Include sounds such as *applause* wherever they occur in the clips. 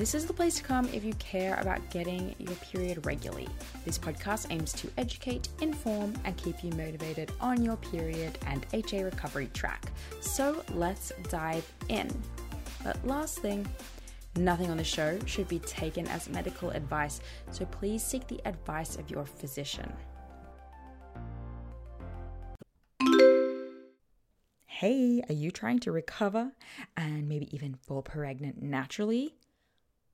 This is the place to come if you care about getting your period regularly. This podcast aims to educate, inform, and keep you motivated on your period and HA recovery track. So let's dive in. But last thing, nothing on the show should be taken as medical advice, so please seek the advice of your physician. Hey, are you trying to recover and maybe even fall pregnant naturally?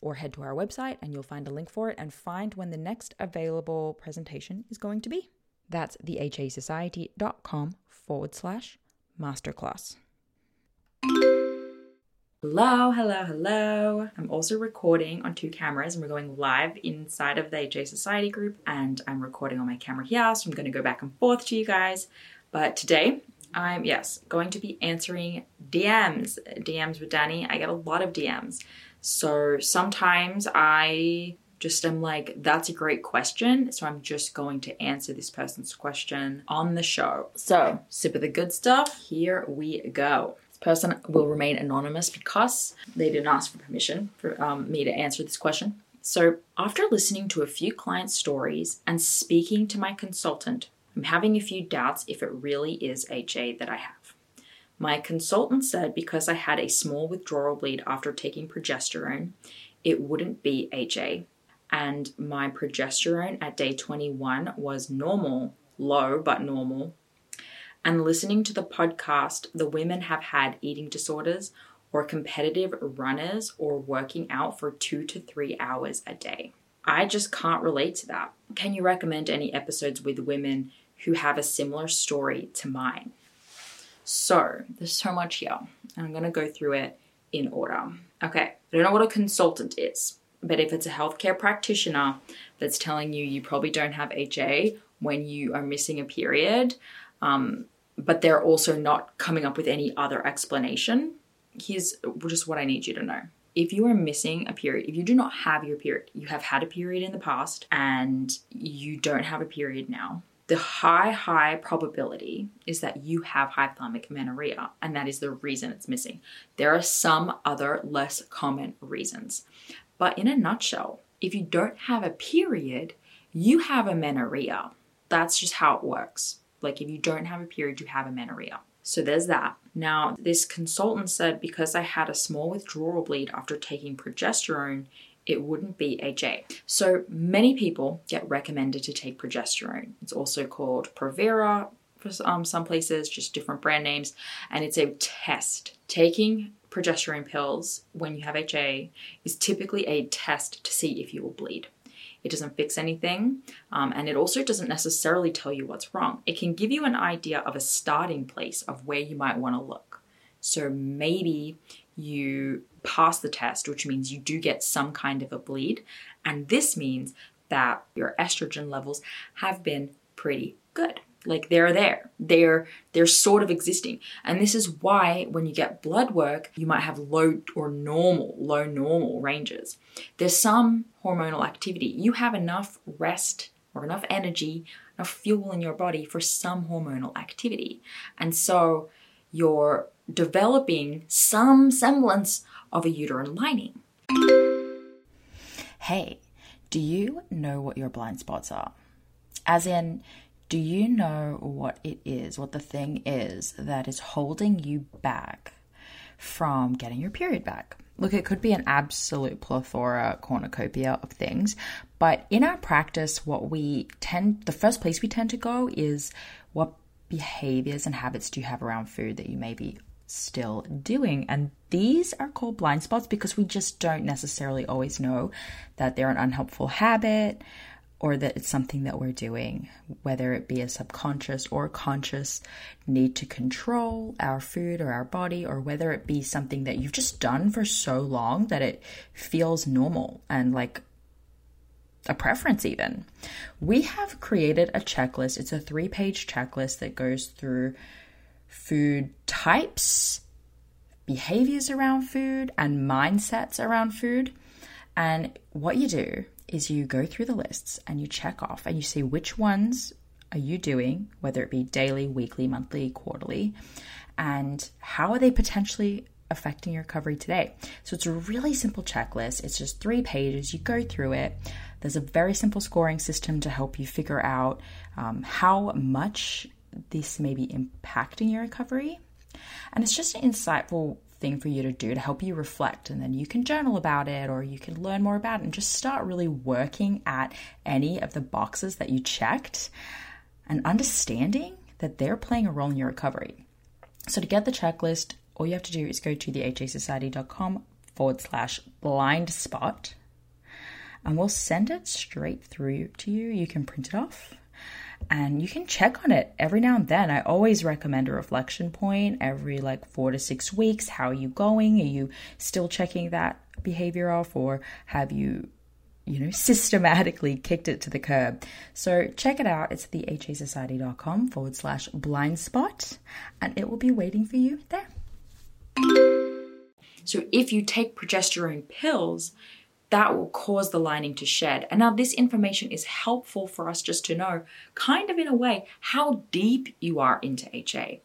or head to our website and you'll find a link for it and find when the next available presentation is going to be. That's thehasociety.com forward slash masterclass. Hello, hello, hello. I'm also recording on two cameras and we're going live inside of the HA Society group and I'm recording on my camera here, so I'm going to go back and forth to you guys. But today, I'm, yes, going to be answering DMs. DMs with Dani. I get a lot of DMs. So sometimes I just am like, that's a great question. So I'm just going to answer this person's question on the show. So, sip of the good stuff. Here we go. This person will remain anonymous because they didn't ask for permission for um, me to answer this question. So, after listening to a few client stories and speaking to my consultant, I'm having a few doubts if it really is HA that I have. My consultant said because I had a small withdrawal bleed after taking progesterone, it wouldn't be HA and my progesterone at day 21 was normal, low but normal. And listening to the podcast, the women have had eating disorders or competitive runners or working out for two to three hours a day. I just can't relate to that. Can you recommend any episodes with women who have a similar story to mine? So, there's so much here, and I'm gonna go through it in order. Okay, I don't know what a consultant is. But if it's a healthcare practitioner that's telling you you probably don't have HA when you are missing a period, um, but they're also not coming up with any other explanation, here's just what I need you to know. If you are missing a period, if you do not have your period, you have had a period in the past and you don't have a period now, the high, high probability is that you have hypothalamic amenorrhea, and that is the reason it's missing. There are some other less common reasons. But in a nutshell, if you don't have a period, you have amenorrhea. That's just how it works. Like if you don't have a period, you have amenorrhea. So there's that. Now, this consultant said because I had a small withdrawal bleed after taking progesterone, it wouldn't be HA. So many people get recommended to take progesterone. It's also called Provera for um, some places, just different brand names, and it's a test. Taking progesterone pills when you have HA is typically a test to see if you will bleed. It doesn't fix anything, um, and it also doesn't necessarily tell you what's wrong. It can give you an idea of a starting place of where you might want to look. So maybe you pass the test, which means you do get some kind of a bleed, and this means that your estrogen levels have been pretty good. Like they're there. They're they're sort of existing. And this is why when you get blood work you might have low or normal low normal ranges. There's some hormonal activity. You have enough rest or enough energy enough fuel in your body for some hormonal activity. And so you're developing some semblance of a uterine lining hey do you know what your blind spots are as in do you know what it is, what the thing is that is holding you back from getting your period back? Look, it could be an absolute plethora, cornucopia of things, but in our practice, what we tend, the first place we tend to go is what behaviors and habits do you have around food that you may be still doing? And these are called blind spots because we just don't necessarily always know that they're an unhelpful habit or that it's something that we're doing, whether it be a subconscious or conscious need to control our food or our body, or whether it be something that you've just done for so long that it feels normal and like a preference, even. We have created a checklist. It's a three page checklist that goes through food types, behaviors around food, and mindsets around food. And what you do is you go through the lists and you check off and you see which ones are you doing, whether it be daily, weekly, monthly, quarterly, and how are they potentially affecting your recovery today. So it's a really simple checklist. It's just three pages. You go through it. There's a very simple scoring system to help you figure out um, how much this may be impacting your recovery. And it's just an insightful thing for you to do to help you reflect. And then you can journal about it or you can learn more about it and just start really working at any of the boxes that you checked and understanding that they're playing a role in your recovery. So to get the checklist, all you have to do is go to thehasociety.com forward slash blind spot and we'll send it straight through to you. You can print it off and you can check on it every now and then. I always recommend a reflection point every like four to six weeks. How are you going? Are you still checking that behavior off, or have you, you know, *laughs* systematically kicked it to the curb? So check it out. It's thehasociety.com forward slash blind spot, and it will be waiting for you there. So if you take progesterone pills, that will cause the lining to shed. And now, this information is helpful for us just to know, kind of in a way, how deep you are into HA.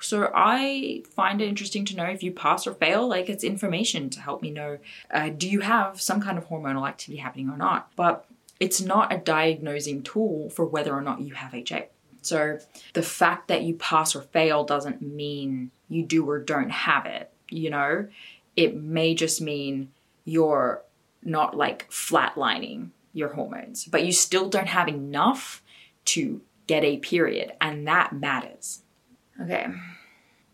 So, I find it interesting to know if you pass or fail, like it's information to help me know uh, do you have some kind of hormonal activity happening or not. But it's not a diagnosing tool for whether or not you have HA. So, the fact that you pass or fail doesn't mean you do or don't have it, you know? It may just mean you're not like flatlining your hormones, but you still don't have enough to get a period, and that matters. Okay.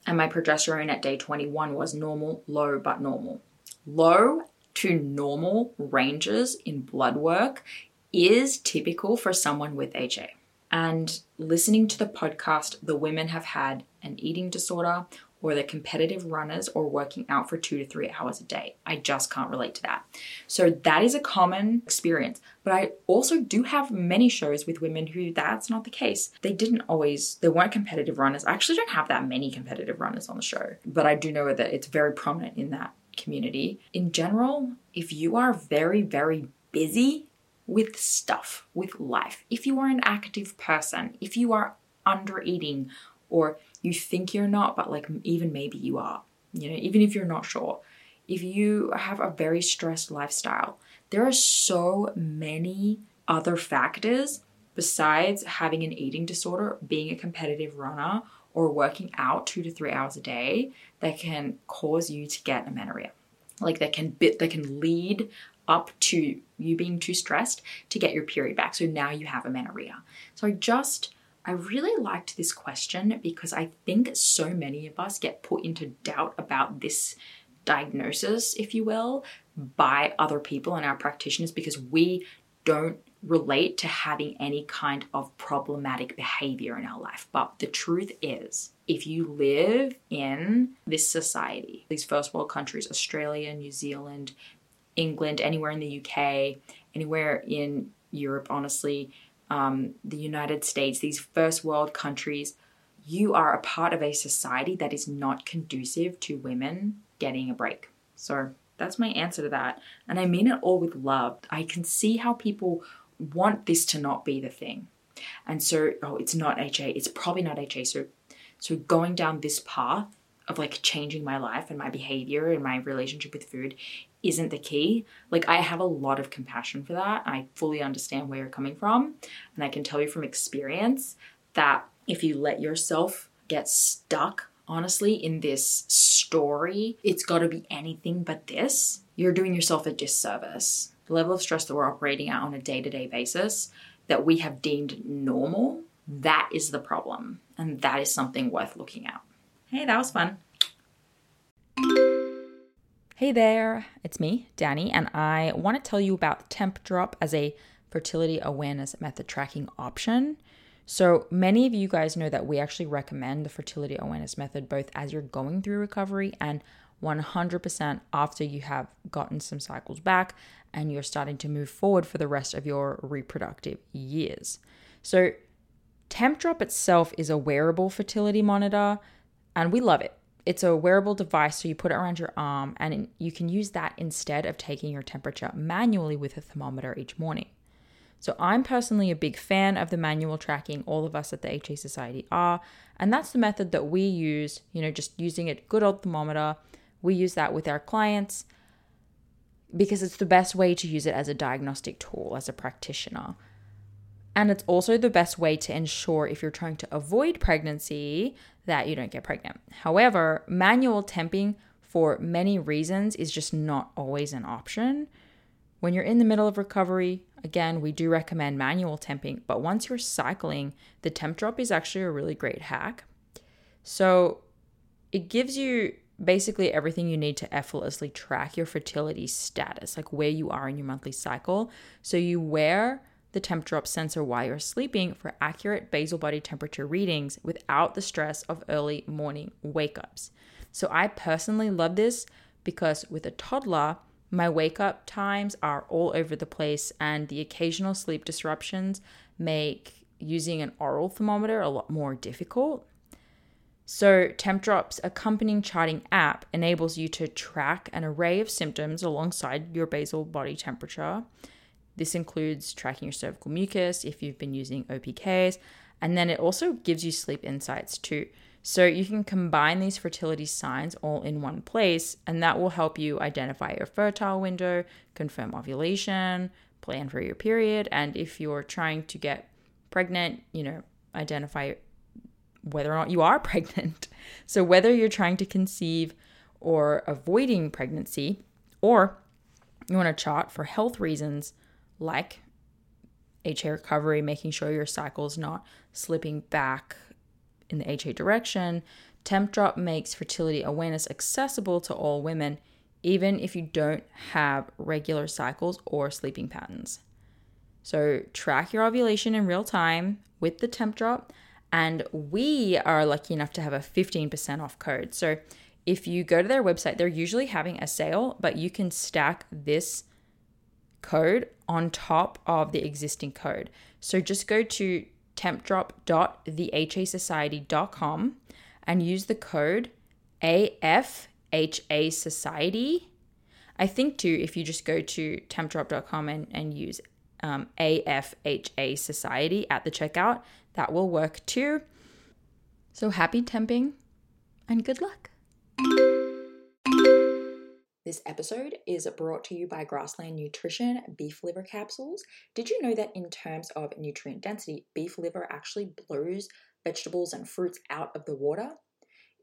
And my progesterone at day 21 was normal, low, but normal. Low to normal ranges in blood work is typical for someone with HA. And listening to the podcast, the women have had an eating disorder or they're competitive runners or working out for two to three hours a day. I just can't relate to that. So that is a common experience. But I also do have many shows with women who that's not the case. They didn't always, they weren't competitive runners. I actually don't have that many competitive runners on the show, but I do know that it's very prominent in that community. In general, if you are very, very busy with stuff, with life. If you are an active person, if you are under eating or you think you're not, but like even maybe you are, you know, even if you're not sure, if you have a very stressed lifestyle, there are so many other factors besides having an eating disorder, being a competitive runner, or working out two to three hours a day that can cause you to get amenorrhea. Like that can bit that can lead up to you being too stressed to get your period back. So now you have amenorrhea. So just I really liked this question because I think so many of us get put into doubt about this diagnosis, if you will, by other people and our practitioners because we don't relate to having any kind of problematic behavior in our life. But the truth is, if you live in this society, these first world countries, Australia, New Zealand, England, anywhere in the UK, anywhere in Europe, honestly, um, the United States, these first world countries, you are a part of a society that is not conducive to women getting a break. So that's my answer to that. And I mean it all with love. I can see how people want this to not be the thing. And so, oh, it's not HA, it's probably not HA. So, so going down this path of like changing my life and my behavior and my relationship with food isn't the key. Like, I have a lot of compassion for that. I fully understand where you're coming from. And I can tell you from experience that if you let yourself get stuck, honestly, in this story, it's got to be anything but this, you're doing yourself a disservice. The level of stress that we're operating at on a day to day basis that we have deemed normal, that is the problem. And that is something worth looking at. Hey, that was fun. Hey there, it's me, Dani, and I want to tell you about Tempdrop as a fertility awareness method tracking option. So, many of you guys know that we actually recommend the fertility awareness method both as you're going through recovery and 100% after you have gotten some cycles back and you're starting to move forward for the rest of your reproductive years. So, Tempdrop itself is a wearable fertility monitor and we love it it's a wearable device, so you put it around your arm, and you can use that instead of taking your temperature manually with a thermometer each morning. So, I'm personally a big fan of the manual tracking, all of us at the HA Society are, and that's the method that we use, you know, just using a good old thermometer. We use that with our clients because it's the best way to use it as a diagnostic tool as a practitioner. And it's also the best way to ensure if you're trying to avoid pregnancy that you don't get pregnant. However, manual temping for many reasons is just not always an option. When you're in the middle of recovery, again, we do recommend manual temping, but once you're cycling, the Tempdrop is actually a really great hack. So it gives you basically everything you need to effortlessly track your fertility status, like where you are in your monthly cycle. So you wear the Tempdrop sensor while you're sleeping for accurate basal body temperature readings without the stress of early morning wake ups. So I personally love this because with a toddler, my wake up times are all over the place, and the occasional sleep disruptions make using an oral thermometer a lot more difficult. So, Tempdrop's accompanying charting app enables you to track an array of symptoms alongside your basal body temperature this includes tracking your cervical mucus if you've been using OPKs, and then it also gives you sleep insights too. So you can combine these fertility signs all in one place, and that will help you identify your fertile window, confirm ovulation, plan for your period, and if you're trying to get pregnant, you know, identify whether or not you are *laughs* pregnant. So whether you're trying to conceive or avoiding pregnancy, or you want to chart for health reasons, like HA recovery, making sure your cycle is not slipping back in the HA direction. Tempdrop makes fertility awareness accessible to all women, even if you don't have regular cycles or sleeping patterns. So, track your ovulation in real time with the Tempdrop, and we are lucky enough to have a 15% off code. So, if you go to their website, they're usually having a sale, but you can stack this code on top of the existing code. So just go to tempdrop.thehasociety.com and use the code AFHA Society. I think too, if you just go to tempdrop.com and, and use um, AFHA Society at the checkout. That will work too. So happy temping and good luck. This episode is brought to you by Grassland Nutrition beef liver capsules. Did you know that in terms of nutrient density, beef liver actually blows vegetables and fruits out of the water?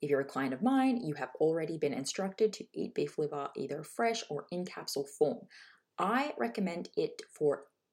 If you're a client of mine, you have already been instructed to eat beef liver either fresh or in capsule form. I recommend it for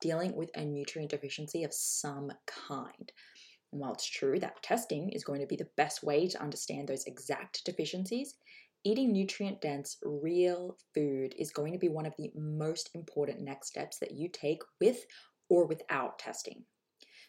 dealing with a nutrient deficiency of some kind. And while it's true that testing is going to be the best way to understand those exact deficiencies, eating nutrient dense, real food is going to be one of the most important next steps that you take with or without testing.